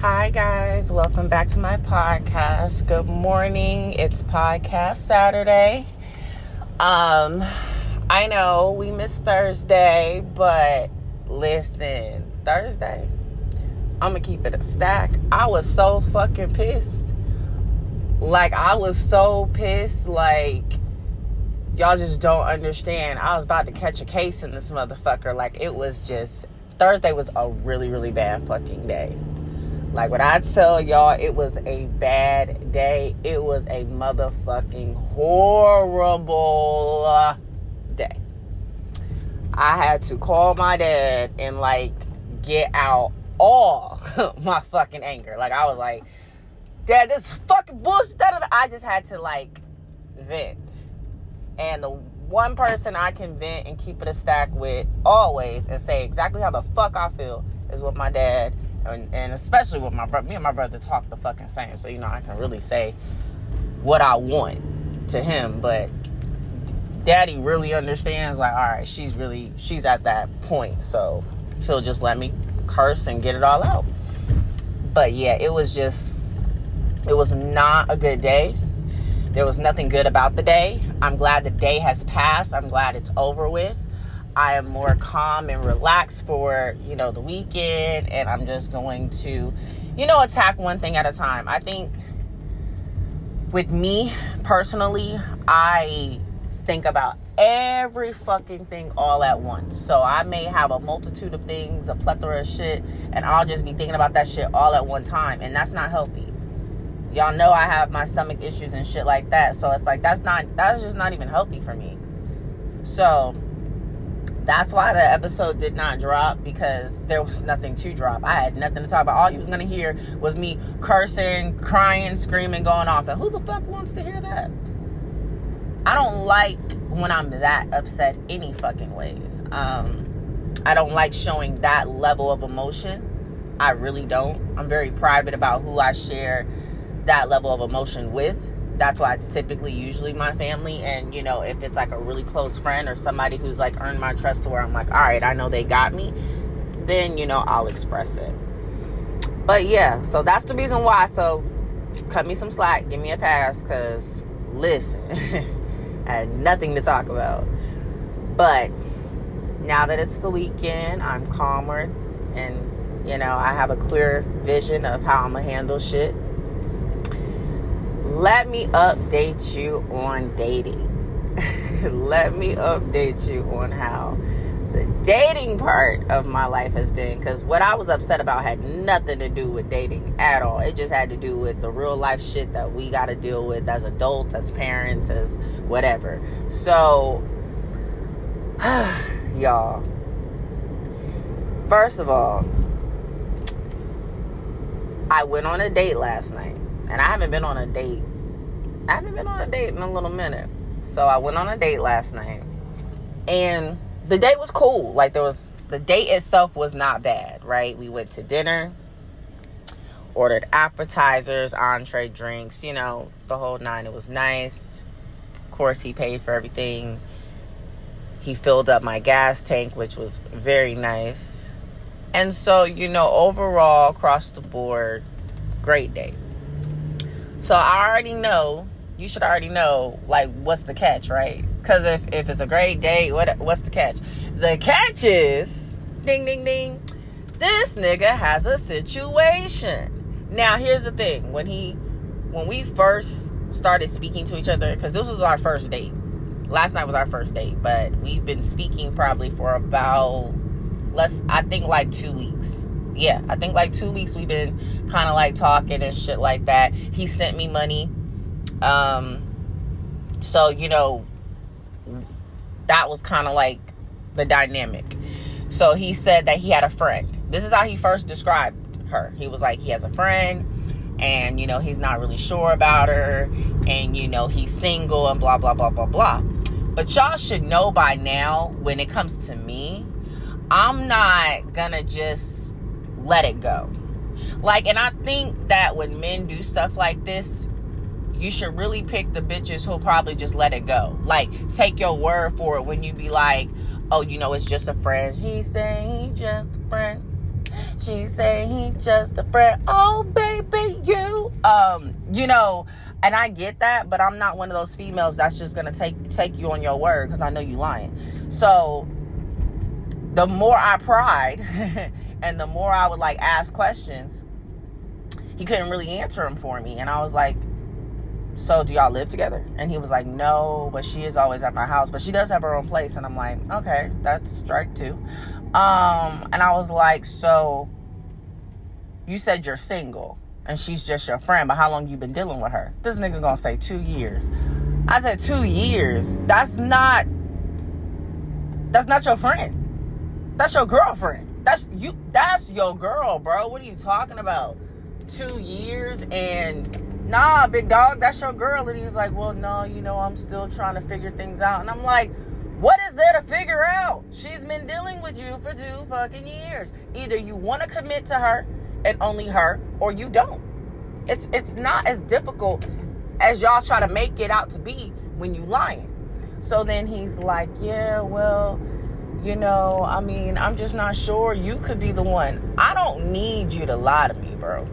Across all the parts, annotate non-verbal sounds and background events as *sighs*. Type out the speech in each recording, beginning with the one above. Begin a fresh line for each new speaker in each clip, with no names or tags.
Hi, guys. Welcome back to my podcast. Good morning. It's podcast Saturday. Um, I know we missed Thursday, but listen, Thursday, I'm gonna keep it a stack. I was so fucking pissed. Like, I was so pissed. Like, y'all just don't understand. I was about to catch a case in this motherfucker. Like, it was just, Thursday was a really, really bad fucking day. Like when I tell y'all it was a bad day, it was a motherfucking horrible day. I had to call my dad and like get out all *laughs* my fucking anger. Like I was like, Dad, this fucking bullshit. I just had to like vent. And the one person I can vent and keep it a stack with always and say exactly how the fuck I feel is with my dad and, and especially with my brother. Me and my brother talk the fucking same, so you know I can really say what I want to him. But Daddy really understands. Like, all right, she's really she's at that point, so he'll just let me curse and get it all out. But yeah, it was just it was not a good day. There was nothing good about the day. I'm glad the day has passed. I'm glad it's over with. I am more calm and relaxed for, you know, the weekend and I'm just going to, you know, attack one thing at a time. I think with me personally, I think about every fucking thing all at once. So I may have a multitude of things, a plethora of shit, and I'll just be thinking about that shit all at one time, and that's not healthy. Y'all know I have my stomach issues and shit like that. So it's like that's not that's just not even healthy for me. So that's why the episode did not drop because there was nothing to drop. I had nothing to talk about. All you was gonna hear was me cursing, crying, screaming, going off. And who the fuck wants to hear that? I don't like when I'm that upset any fucking ways. Um, I don't like showing that level of emotion. I really don't. I'm very private about who I share that level of emotion with that's why it's typically usually my family. And you know if it's like a really close friend or somebody who's like earned my trust to where i'm like all right i know they got me then you know i'll express it. But yeah so that's the reason why. So cut me some slack. Give me a pass because listen *laughs* i had nothing to talk about. But now that it's the weekend i'm calmer and you know i have a clear vision of how i'm gonna handle shit let me update you on dating. *laughs* let me update you on how the dating part of my life has been because what I was upset about had nothing to do with dating at all. It just had to do with the real life shit that we got to deal with as adults, as parents, as whatever. So, *sighs* y'all, first of all, I went on a date last night and I haven't been on a date. I haven't been on a date in a little minute. So I went on a date last night, and the date was cool. Like there was the date itself was not bad, right? We went to dinner, ordered appetizers, entree, drinks, you know, the whole nine. It was nice. Of course, he paid for everything. He filled up my gas tank, which was very nice. And so, you know, overall, across the board, great date. So I already know, you should already know, like, what's the catch, right? Because if, if it's a great date, what what's the catch? The catch is, ding, ding, ding, this nigga has a situation. Now, here's the thing. When he, when we first started speaking to each other, because this was our first date. Last night was our first date, but we've been speaking probably for about, less, I think like two weeks yeah, I think like two weeks we've been kind of like talking and shit like that. He sent me money. Um, so, you know, that was kind of like the dynamic. So he said that he had a friend. This is how he first described her. He was like, he has a friend and, you know, he's not really sure about her and, you know, he's single and blah, blah, blah, blah, blah. But y'all should know by now when it comes to me, I'm not gonna just let it go. Like, and I think that when men do stuff like this, you should really pick the bitches who'll probably just let it go. Like, take your word for it when you be like, oh, you know, it's just a friend. He's say he just a friend. She say he just a friend. Oh baby, you. Um, you know, and I get that, but I'm not one of those females that's just gonna take take you on your word because I know you lying. So the more I pried *laughs* and the more I would like ask questions, he couldn't really answer them for me. And I was like, So do y'all live together? And he was like, No, but she is always at my house. But she does have her own place. And I'm like, Okay, that's strike two. Um, and I was like, So you said you're single and she's just your friend, but how long you been dealing with her? This nigga gonna say two years. I said two years. That's not that's not your friend. That's your girlfriend. That's you. That's your girl, bro. What are you talking about? Two years and nah, big dog. That's your girl. And he's like, well, no, you know, I'm still trying to figure things out. And I'm like, what is there to figure out? She's been dealing with you for two fucking years. Either you want to commit to her and only her, or you don't. It's it's not as difficult as y'all try to make it out to be when you lying. So then he's like, yeah, well you know, I mean, I'm just not sure. You could be the one. I don't need you to lie to me, bro.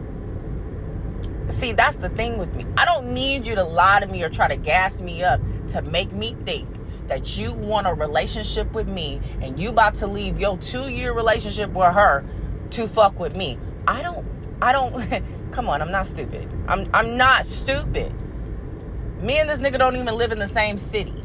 See, that's the thing with me. I don't need you to lie to me or try to gas me up to make me think that you want a relationship with me and you about to leave your two year relationship with her to fuck with me. I don't, I don't, *laughs* come on, I'm not stupid. I'm, I'm not stupid. Me and this nigga don't even live in the same city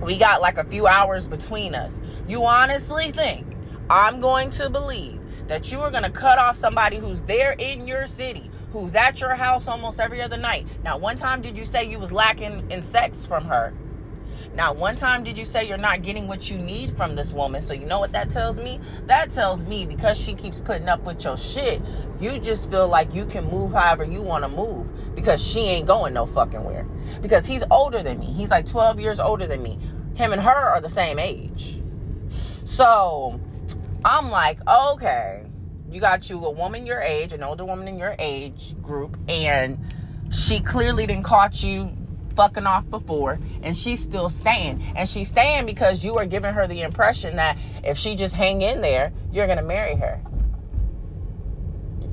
we got like a few hours between us. You honestly think I'm going to believe that you are going to cut off somebody who's there in your city, who's at your house almost every other night? Now, one time did you say you was lacking in sex from her? Now, one time did you say you're not getting what you need from this woman? So, you know what that tells me? That tells me because she keeps putting up with your shit, you just feel like you can move however you want to move because she ain't going no fucking where. Because he's older than me. He's like 12 years older than me. Him and her are the same age. So, I'm like, okay, you got you a woman your age, an older woman in your age group, and she clearly didn't caught you fucking off before and she's still staying and she's staying because you are giving her the impression that if she just hang in there you're gonna marry her.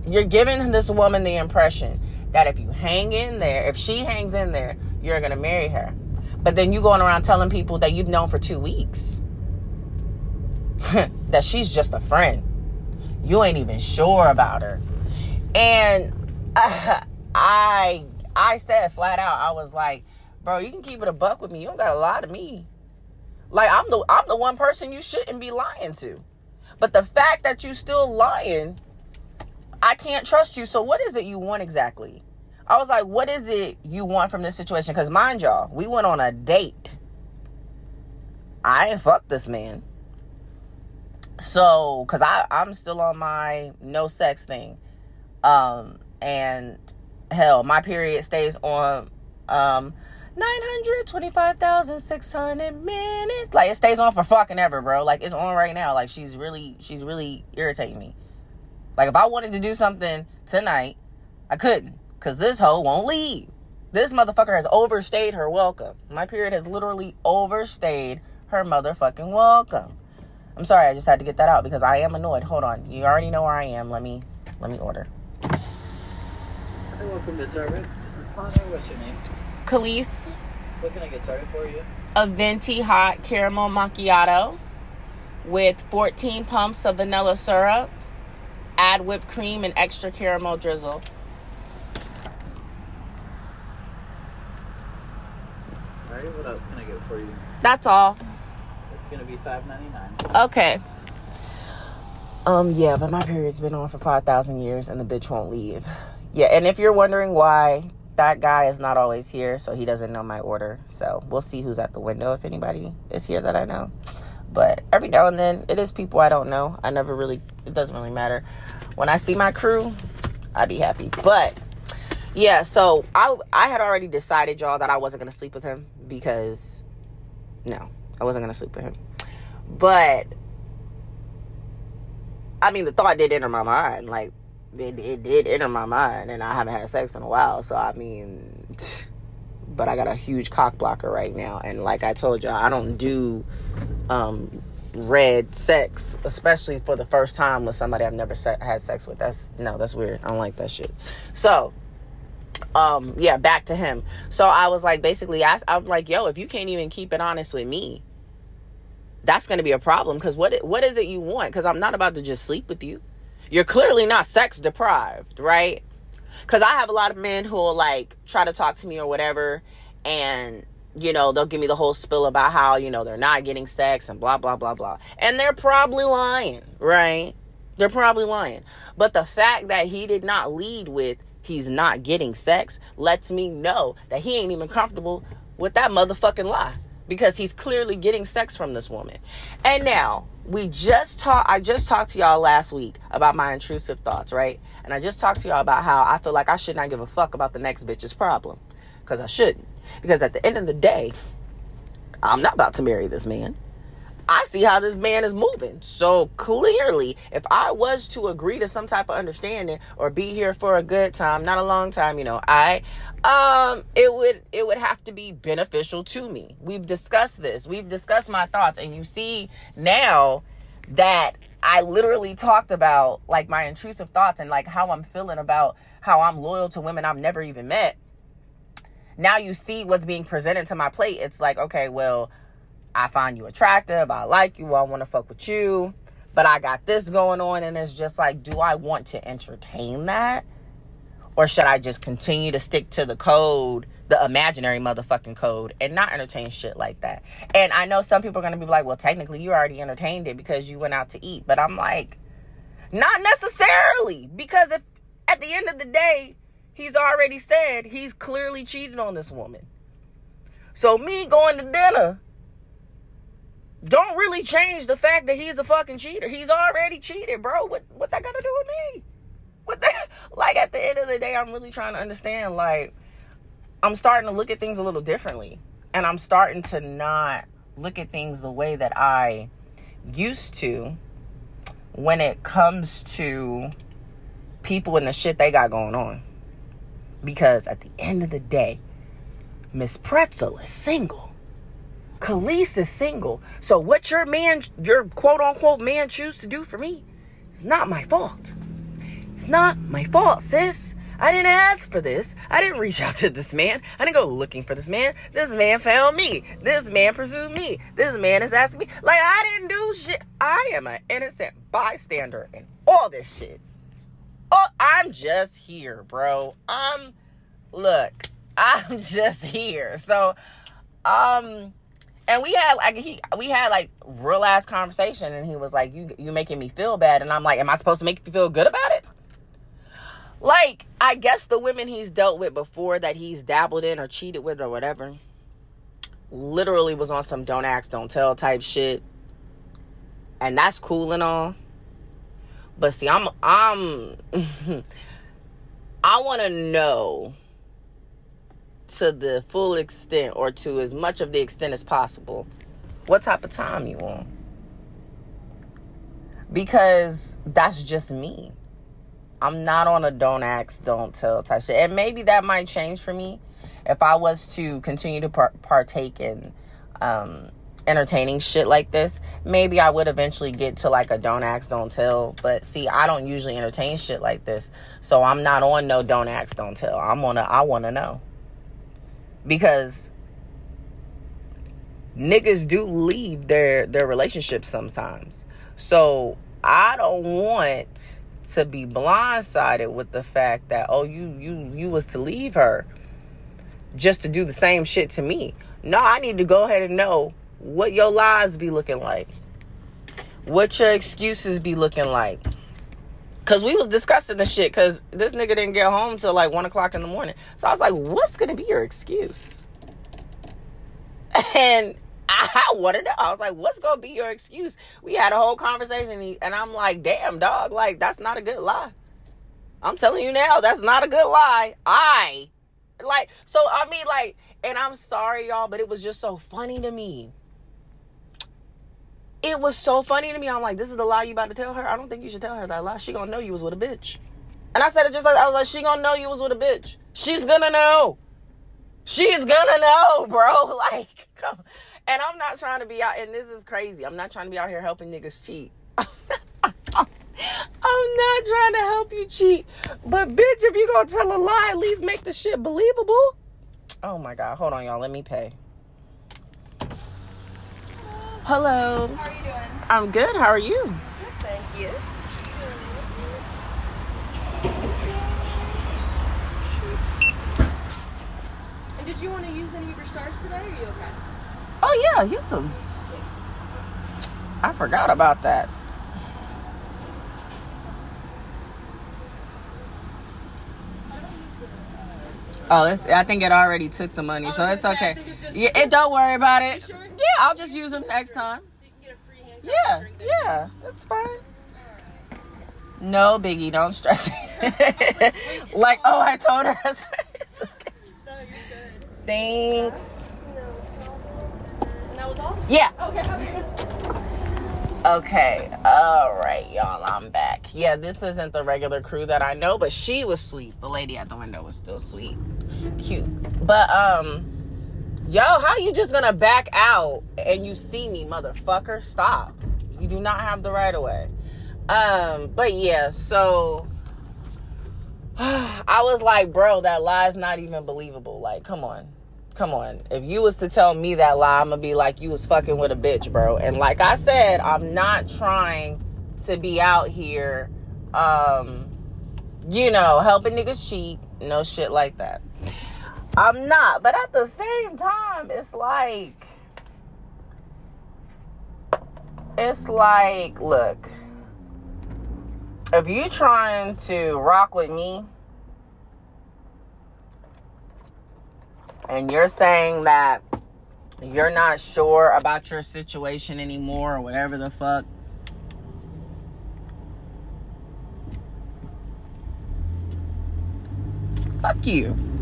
You're giving this woman the impression that if you hang in there if she hangs in there you're gonna marry her. But then you going around telling people that you've known for two weeks. *laughs* That she's just a friend. You ain't even sure about her. And uh, *laughs* i I said flat out, I was like, bro, you can keep it a buck with me. You don't got to lie to me. Like I'm the I'm the one person you shouldn't be lying to. But the fact that you still lying, I can't trust you. So what is it you want exactly? I was like, what is it you want from this situation? Because mind y'all, we went on a date. I ain't fucked this man. So, cause I I'm still on my no sex thing, um, and hell, my period stays on um 925,600 minutes. Like it stays on for fucking ever, bro. Like it's on right now. Like she's really she's really irritating me. Like if I wanted to do something tonight, I couldn't cuz this hoe won't leave. This motherfucker has overstayed her welcome. My period has literally overstayed her motherfucking welcome. I'm sorry, I just had to get that out because I am annoyed. Hold on. You already know where I am. Let me let me order.
Welcome to service. This is Connor. What's your name?
Kalise.
What can I get started for you?
A venti hot caramel macchiato with 14 pumps of vanilla syrup. Add whipped cream and extra caramel drizzle.
Alright, what else can I get for you?
That's all.
It's gonna be $5.99.
Okay. Um, yeah, but my period's been on for 5,000 years and the bitch won't leave yeah, and if you're wondering why that guy is not always here, so he doesn't know my order. So we'll see who's at the window if anybody is here that I know. But every now and then, it is people I don't know. I never really, it doesn't really matter. When I see my crew, I'd be happy. But yeah, so I I had already decided, y'all, that I wasn't gonna sleep with him because no, I wasn't gonna sleep with him. But I mean, the thought did enter my mind, like it, it did enter my mind, and I haven't had sex in a while. So I mean, but I got a huge cock blocker right now, and like I told y'all, I don't do um, red sex, especially for the first time with somebody I've never se- had sex with. That's no, that's weird. I don't like that shit. So, um, yeah, back to him. So I was like, basically, I, I'm like, yo, if you can't even keep it honest with me, that's going to be a problem. Because what what is it you want? Because I'm not about to just sleep with you. You're clearly not sex deprived, right? Because I have a lot of men who will like try to talk to me or whatever, and you know, they'll give me the whole spill about how, you know, they're not getting sex and blah, blah, blah, blah. And they're probably lying, right? They're probably lying. But the fact that he did not lead with he's not getting sex lets me know that he ain't even comfortable with that motherfucking lie because he's clearly getting sex from this woman. And now, we just talked I just talked to y'all last week about my intrusive thoughts, right? And I just talked to y'all about how I feel like I should not give a fuck about the next bitch's problem cuz I shouldn't. Because at the end of the day, I'm not about to marry this man. I see how this man is moving. So clearly, if I was to agree to some type of understanding or be here for a good time, not a long time, you know, I um it would it would have to be beneficial to me. We've discussed this. We've discussed my thoughts and you see now that I literally talked about like my intrusive thoughts and like how I'm feeling about how I'm loyal to women I've never even met now you see what's being presented to my plate. It's like, okay, well, I find you attractive. I like you. I want to fuck with you. But I got this going on. And it's just like, do I want to entertain that? Or should I just continue to stick to the code, the imaginary motherfucking code, and not entertain shit like that? And I know some people are going to be like, well, technically, you already entertained it because you went out to eat. But I'm like, not necessarily. Because if at the end of the day, He's already said he's clearly cheated on this woman. So me going to dinner don't really change the fact that he's a fucking cheater. He's already cheated, bro. What what that got to do with me? What *laughs* like at the end of the day I'm really trying to understand like I'm starting to look at things a little differently and I'm starting to not look at things the way that I used to when it comes to people and the shit they got going on. Because at the end of the day, Miss Pretzel is single. Kalise is single. So what your man, your quote unquote man choose to do for me is not my fault. It's not my fault, sis. I didn't ask for this. I didn't reach out *laughs* to this man. I didn't go looking for this man. This man found me. This man pursued me. This man is asking me. Like, I didn't do shit. I am an innocent bystander in all this shit. Oh, I'm just here, bro. I'm look, *laughs* I'm just here. So, um, and we had like he we had like real ass conversation, and he was like, "You you making me feel bad," and I'm like, "Am I supposed to make you feel good about it?" Like, I guess the women he's dealt with before that he's dabbled in or cheated with or whatever, literally was on some don't ask, don't tell type shit, and that's cool and all. But see, I'm I'm *laughs* I want to know to the full extent or to as much of the extent as possible what type of time you want. Because that's just me. I'm not on a don't ask, don't tell type shit. And maybe that might change for me if I was to continue to par- partake in um, entertaining shit like this, maybe I would eventually get to like a don't ask, don't tell. But see, I don't usually entertain shit like this. So I'm not on no don't ask, don't tell. I'm on a I wanna know. Because niggas do leave their their relationships sometimes. So I don't want to be blindsided with the fact that oh you you you was to leave her just to do the same shit to me. No, I need to go ahead and know what your lies be looking like, what your excuses be looking like. Cause we was discussing the shit cause this nigga didn't get home till like one o'clock in the morning. So I was like, what's gonna be your excuse? *laughs* And I wanted to, I was like, what's gonna be your excuse? We had a whole conversation and I'm like, damn dog, like that's not a good lie. I'm telling you now, that's not a good lie. I like so I mean like and I'm sorry y'all, but it was just so funny to me it was so funny to me. I'm like, this is the lie you about to tell her. I don't think you should tell her that lie. She gonna know you was with a bitch. And I said it just like I was like, she gonna know you was with a bitch. She's gonna know. She's gonna know, bro. *laughs* Like, come. And I'm not trying to be out, and this is crazy. I'm not trying to be out here helping niggas cheat. *laughs* I'm not trying to help you cheat. But bitch, if you gonna tell a lie, at least make the shit believable. Oh my god, hold on, y'all. Let me pay. Hello.
How are you doing?
I'm good. How are you?
Good, thank you. And did you want to use any of your stars today? Or are you okay?
Oh yeah, use them. I forgot about that. Oh, it's, I think it already took the money, so
Oh,
it's okay.
it
Yeah, it don't worry about it. Yeah, I'll just use them next time.
So you can get a free handcuff
Yeah, yeah, that's fine. No biggie, don't stress. *laughs* like, oh, I told her. *laughs* It's okay.
No, you're good.
Thanks.
And that was all?
Yeah.
Okay.
Okay. All right, y'all. I'm back. Yeah, this isn't the regular crew that I know, but she was sweet. The lady at the window was still sweet, cute. But um, yo, how you just gonna back out and you see me, motherfucker? Stop. You do not have the right of way. Um, but yeah, so *sighs* I was like, bro, that lie's not even believable. Like, come on. Come on. If you was to tell me that lie, I'm gonna be like, you was fucking with a bitch, bro. And like I said, I'm not trying to be out here, um, you know, helping niggas cheat. No shit like that. I'm not. But at the same time, it's like, it's like, look, if you trying to rock with me, and you're saying that you're not sure about your situation anymore or whatever the fuck fuck you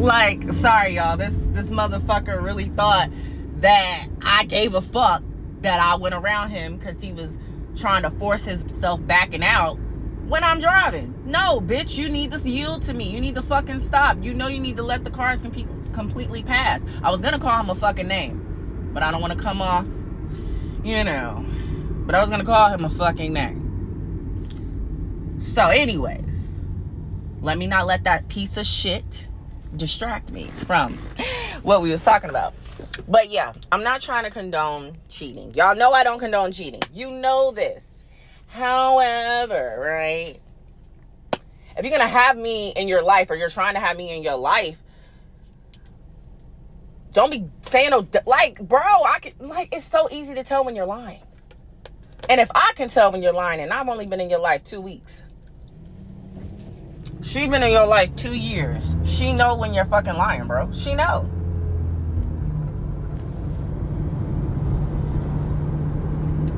like sorry y'all this this motherfucker really thought that i gave a fuck that i went around him because he was trying to force himself backing out when I'm driving. No, bitch, you need to yield to me. You need to fucking stop. You know you need to let the cars com- completely pass. I was gonna call him a fucking name, but I don't want to come off, you know. But I was gonna call him a fucking name. So, anyways, let me not let that piece of shit distract me from what we was talking about. But yeah, I'm not trying to condone cheating. Y'all know I don't condone cheating. You know this. However, right? If you're gonna have me in your life or you're trying to have me in your life, don't be saying no like, bro, I can like it's so easy to tell when you're lying. And if I can tell when you're lying, and I've only been in your life two weeks. She been in your life two years. She know when you're fucking lying, bro. She know.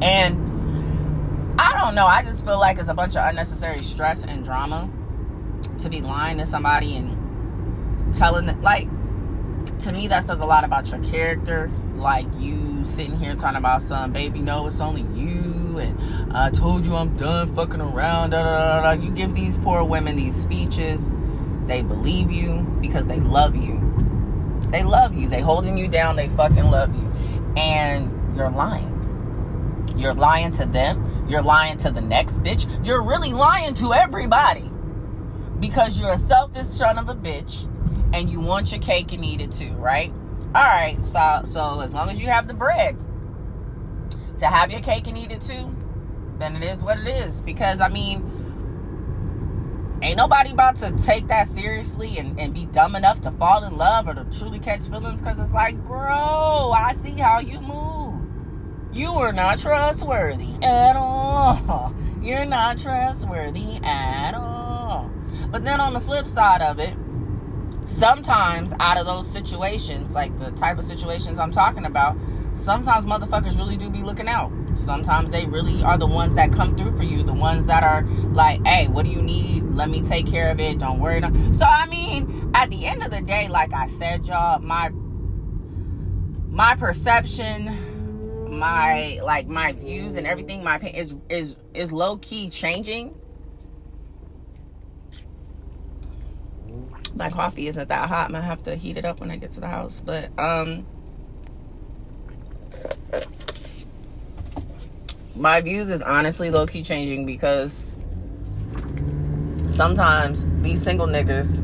And I don't know. I just feel like it's a bunch of unnecessary stress and drama to be lying to somebody and telling it. Like, to me, that says a lot about your character. Like, you sitting here talking about some baby, no, it's only you. And I told you I'm done fucking around. Da, da, da, da. You give these poor women these speeches. They believe you because they love you. They love you. They holding you down. They fucking love you. And you're lying. You're lying to them. You're lying to the next bitch. You're really lying to everybody. Because you're a selfish son of a bitch and you want your cake and eat it too, right? Alright, so so as long as you have the bread to have your cake and eat it too, then it is what it is. Because I mean Ain't nobody about to take that seriously and, and be dumb enough to fall in love or to truly catch feelings because it's like, bro, I see how you move. You are not trustworthy at all. *laughs* You're not trustworthy at all. But then on the flip side of it, sometimes out of those situations, like the type of situations I'm talking about, sometimes motherfuckers really do be looking out. Sometimes they really are the ones that come through for you, the ones that are like, hey, what do you need? Let me take care of it. Don't worry. So, I mean, at the end of the day, like I said, y'all, my my perception my like my views and everything my is is is low key changing my coffee isn't that hot i'm gonna have to heat it up when i get to the house but um my views is honestly low key changing because sometimes these single niggas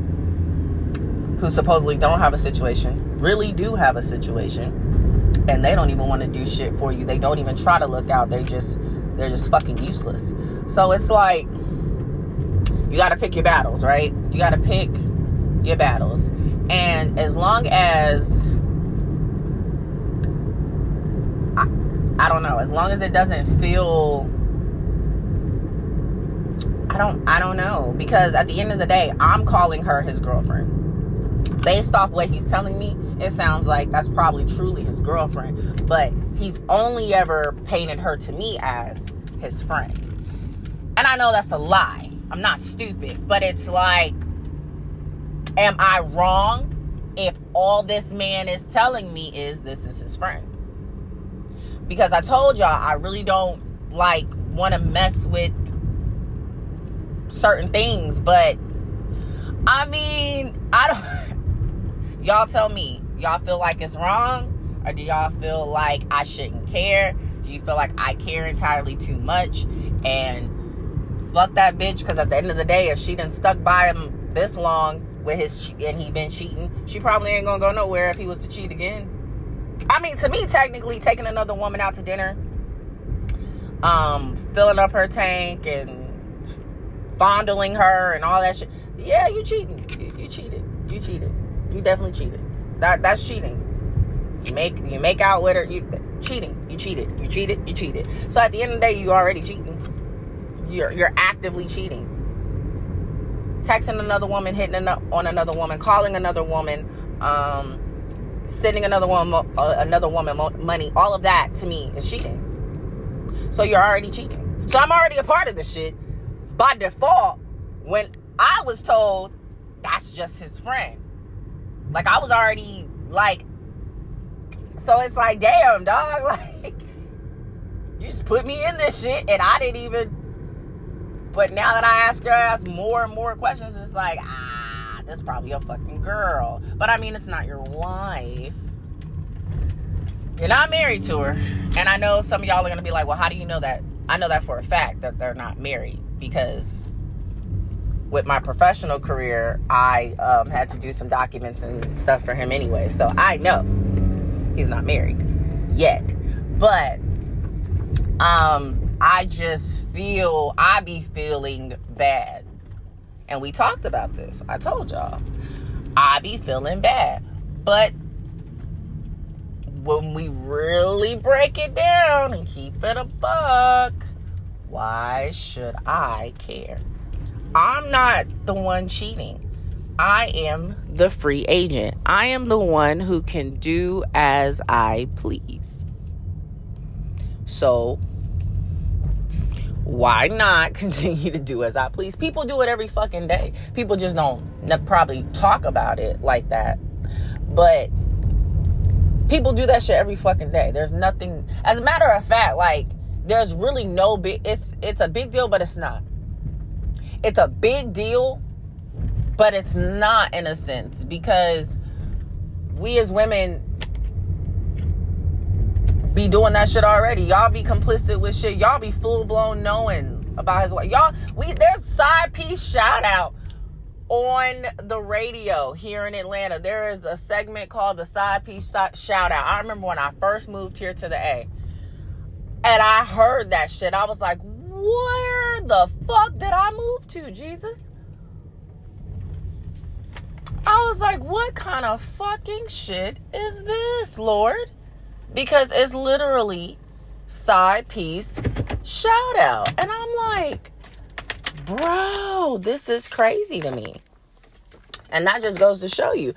who supposedly don't have a situation really do have a situation and they don't even want to do shit for you. They don't even try to look out. They just they're just fucking useless. So it's like you got to pick your battles, right? You got to pick your battles. And as long as I, don't know, as long as it doesn't feel I don't I don't know because at the end of the day, I'm calling her his girlfriend. Based off what he's telling me, it sounds like that's probably truly his girlfriend, but he's only ever painted her to me as his friend. And I know that's a lie. I'm not stupid, but it's like am I wrong if all this man is telling me is this is his friend? Because I told y'all I really don't like want to mess with certain things, but I mean, I don't *laughs* y'all tell me y'all feel like it's wrong or do y'all feel like I shouldn't care? Do you feel like I care entirely too much and fuck that bitch because at the end of the day if she done stuck by him this long with his and he been cheating, she probably ain't gonna go nowhere if he was to cheat again. I mean, to me, technically, taking another woman out to dinner, um, filling up her tank and fondling her and all that shit. Yeah, you cheating. You, you cheated. You cheated. You definitely cheated. That that's cheating. You make you make out with her. You cheating. You cheated. You cheated. You cheated. So at the end of the day, you already cheating. You're you're actively cheating texting another woman, hitting on another woman, calling another woman, um, sending another woman uh, another woman money. All of that to me is cheating. So you're already cheating. So I'm already a part of the shit by default. When I was told that's just his friend, like I was already like, so it's like, damn, dog, *laughs* like you just put me in this shit, and I didn't even but now that I ask her ask more and more questions, it's like, ah, that's probably a fucking girl. But I mean, it's not your wife. You're not married to her. And I know some of y'all are gonna be like, well, how do you know that? I know that for a fact that they're not married because with my professional career, I um, had to do some documents and stuff for him anyway. So I know he's not married yet. But um I just feel, I be feeling bad. And we talked about this. I told y'all. I be feeling bad. But when we really break it down and keep it a buck, why should I care? I'm not the one cheating. I am the free agent. I am the one who can do as I please. So why not *laughs* continue to do as I please? People do it every fucking day. People just don't probably talk about it like that. But people do that shit every fucking day. There's nothing as a matter of fact, like there's really no big it's it's a big deal, but it's not. It's a big deal, but it's not in a sense because we as women be doing that shit already. Y'all be complicit with shit. Y'all be full blown knowing about his wife. Y'all, we there's side piece shout out on the radio here in Atlanta. There is a segment called the side piece shout out. I remember when I first moved here to the A, and I heard that shit. I was like, where the fuck did I move to, Jesus? I was like, what kind of fucking shit is this, Lord? Because it's literally side piece shout out. And I'm like, bro, this is crazy to me. And that just goes to show you,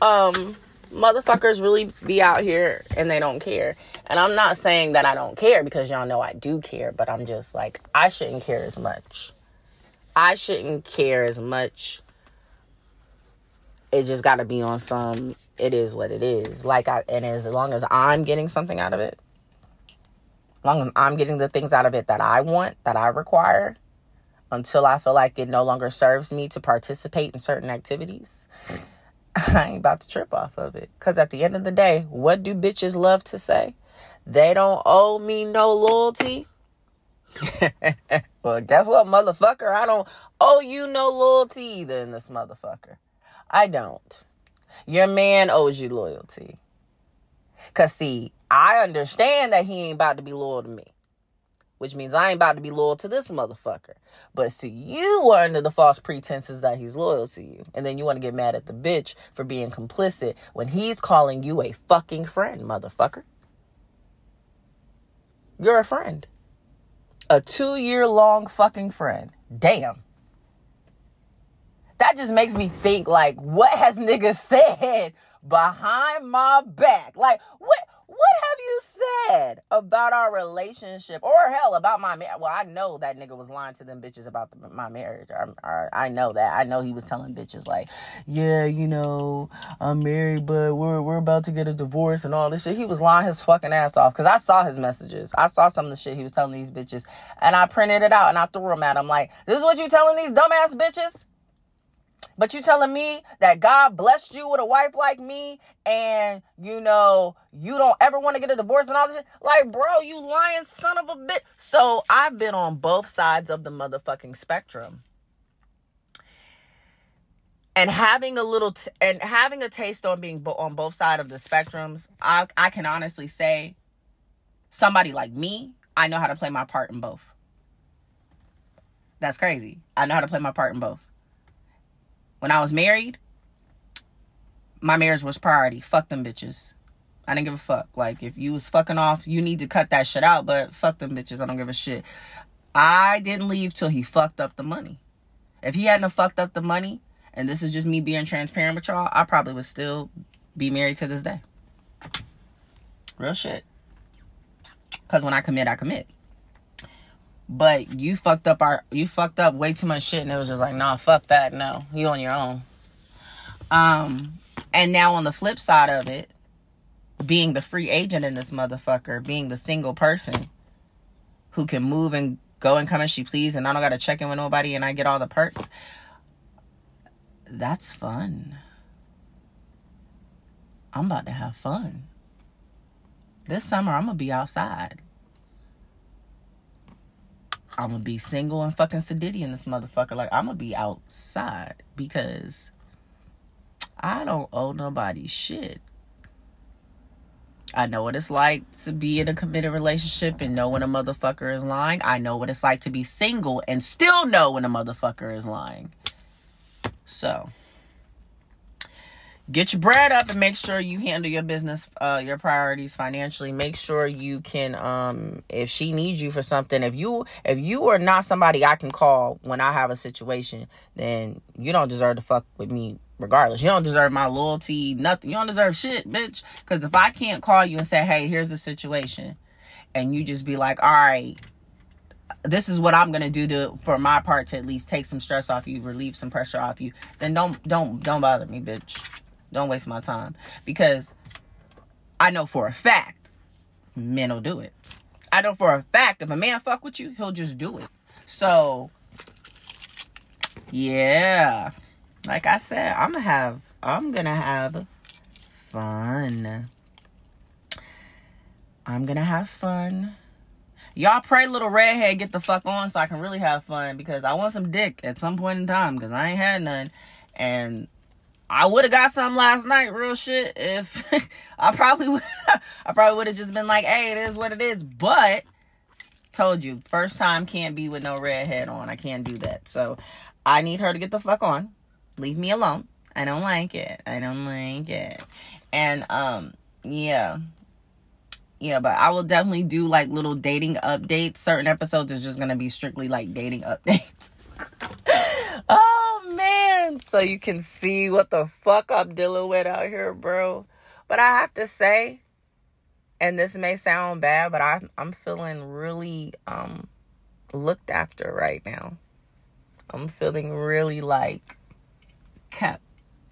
um, motherfuckers really be out here and they don't care. And I'm not saying that I don't care because y'all know I do care, but I'm just like, I shouldn't care as much. I shouldn't care as much. It just got to be on some it is what it is. Like I and as long as I'm getting something out of it, as long as I'm getting the things out of it that I want, that I require, until I feel like it no longer serves me to participate in certain activities, *laughs* I ain't about to trip off of it. Cause at the end of the day, what do bitches love to say? they don't owe me no loyalty. *laughs* well, guess what, motherfucker? I don't owe you no loyalty either in this motherfucker. I don't. Your man owes you loyalty. Cause see, I understand that he ain't about to be loyal to me. Which means I ain't about to be loyal to this motherfucker. But see, you are under the false pretenses that he's loyal to you. And then you want to get mad at the bitch for being complicit when he's calling you a fucking friend, motherfucker. You're a friend. A two year long fucking friend. Damn. That just makes me think like, what has *laughs* niggas said behind my back? Like, what what have you said about our relationship or hell about my marriage? Well, I know that nigga was lying to them bitches about the, my marriage. Or, I know that. I know he was telling bitches like, yeah, you know, I'm married, but we're we're about to get a divorce and all this shit. He was lying his fucking ass off because I saw his messages. I saw some of the shit he was telling these bitches, and I printed it out and I threw them at him like, this is what you telling these dumbass bitches. But you telling me that God blessed you with a wife like me and you know you don't ever want to get a divorce and all this shit? Like, bro, you lying son of a bitch. So I've been on both sides of the motherfucking spectrum. And having a little t- and having a taste on being bo- on both sides of the spectrums, I I can honestly say somebody like me, I know how to play my part in both. That's crazy. I know how to play my part in both. When I was married, my marriage was priority. Fuck them bitches. I didn't give a fuck. Like if you was fucking off, you need to cut that shit out. But fuck them bitches. I don't give a shit. I didn't leave till he fucked up the money. If he hadn't fucked up the money, and this is just me being transparent with y'all, I probably would still be married to this day. Real shit. Cause when I commit, I commit. But you fucked up our you fucked up way too much shit and it was just like, nah, fuck that. No. You on your own. Um and now on the flip side of it, being the free agent in this motherfucker, being the single person who can move and go and come as she please and I don't gotta check in with nobody and I get all the perks. That's fun. I'm about to have fun. This summer I'm gonna be outside. I'm gonna be single and fucking sedity in this motherfucker. Like I'm gonna be outside because I don't owe nobody shit. I know what it's like to be in a committed relationship and know when a motherfucker is lying. I know what it's like to be single and still know when a motherfucker is lying. So, get your bread up and make sure you handle your business uh your priorities financially make sure you can um if she needs you for something if you if you are not somebody i can call when i have a situation then you don't deserve to fuck with me regardless you don't deserve my loyalty nothing you don't deserve shit bitch because if i can't call you and say hey here's the situation and you just be like all right this is what I'm gonna do to for my part to at least take some stress off you, relieve some pressure off you. Then don't don't don't bother me, bitch. Don't waste my time because I know for a fact men will do it. I know for a fact if a man fuck with you, he'll just do it. So yeah, like I said, I'm gonna have I'm gonna have fun. I'm gonna have fun. Y'all pray little redhead get the fuck on so I can really have fun because I want some dick at some point in time because I ain't had none. And I would have got some last night, real shit. If *laughs* I probably would, *laughs* I probably would have just been like, "Hey, it is what it is." But told you, first time can't be with no redhead on. I can't do that. So I need her to get the fuck on. Leave me alone. I don't like it. I don't like it. And um, yeah, yeah. But I will definitely do like little dating updates. Certain episodes is just gonna be strictly like dating updates. *laughs* oh man, so you can see what the fuck I'm dealing with out here, bro. But I have to say, and this may sound bad, but I I'm feeling really um looked after right now. I'm feeling really like kept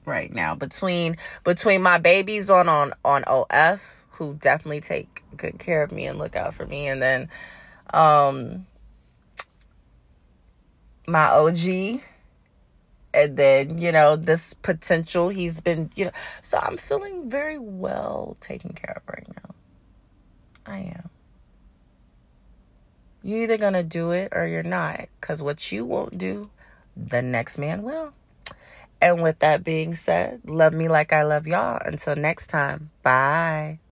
right now between between my babies on on on OF who definitely take good care of me and look out for me and then um my OG and then you know this potential he's been you know so I'm feeling very well taken care of right now. I am. You're either to do it or you're not. Because what you won't do, the next man will. And with that being said, love me like I love y'all. Until next time, bye.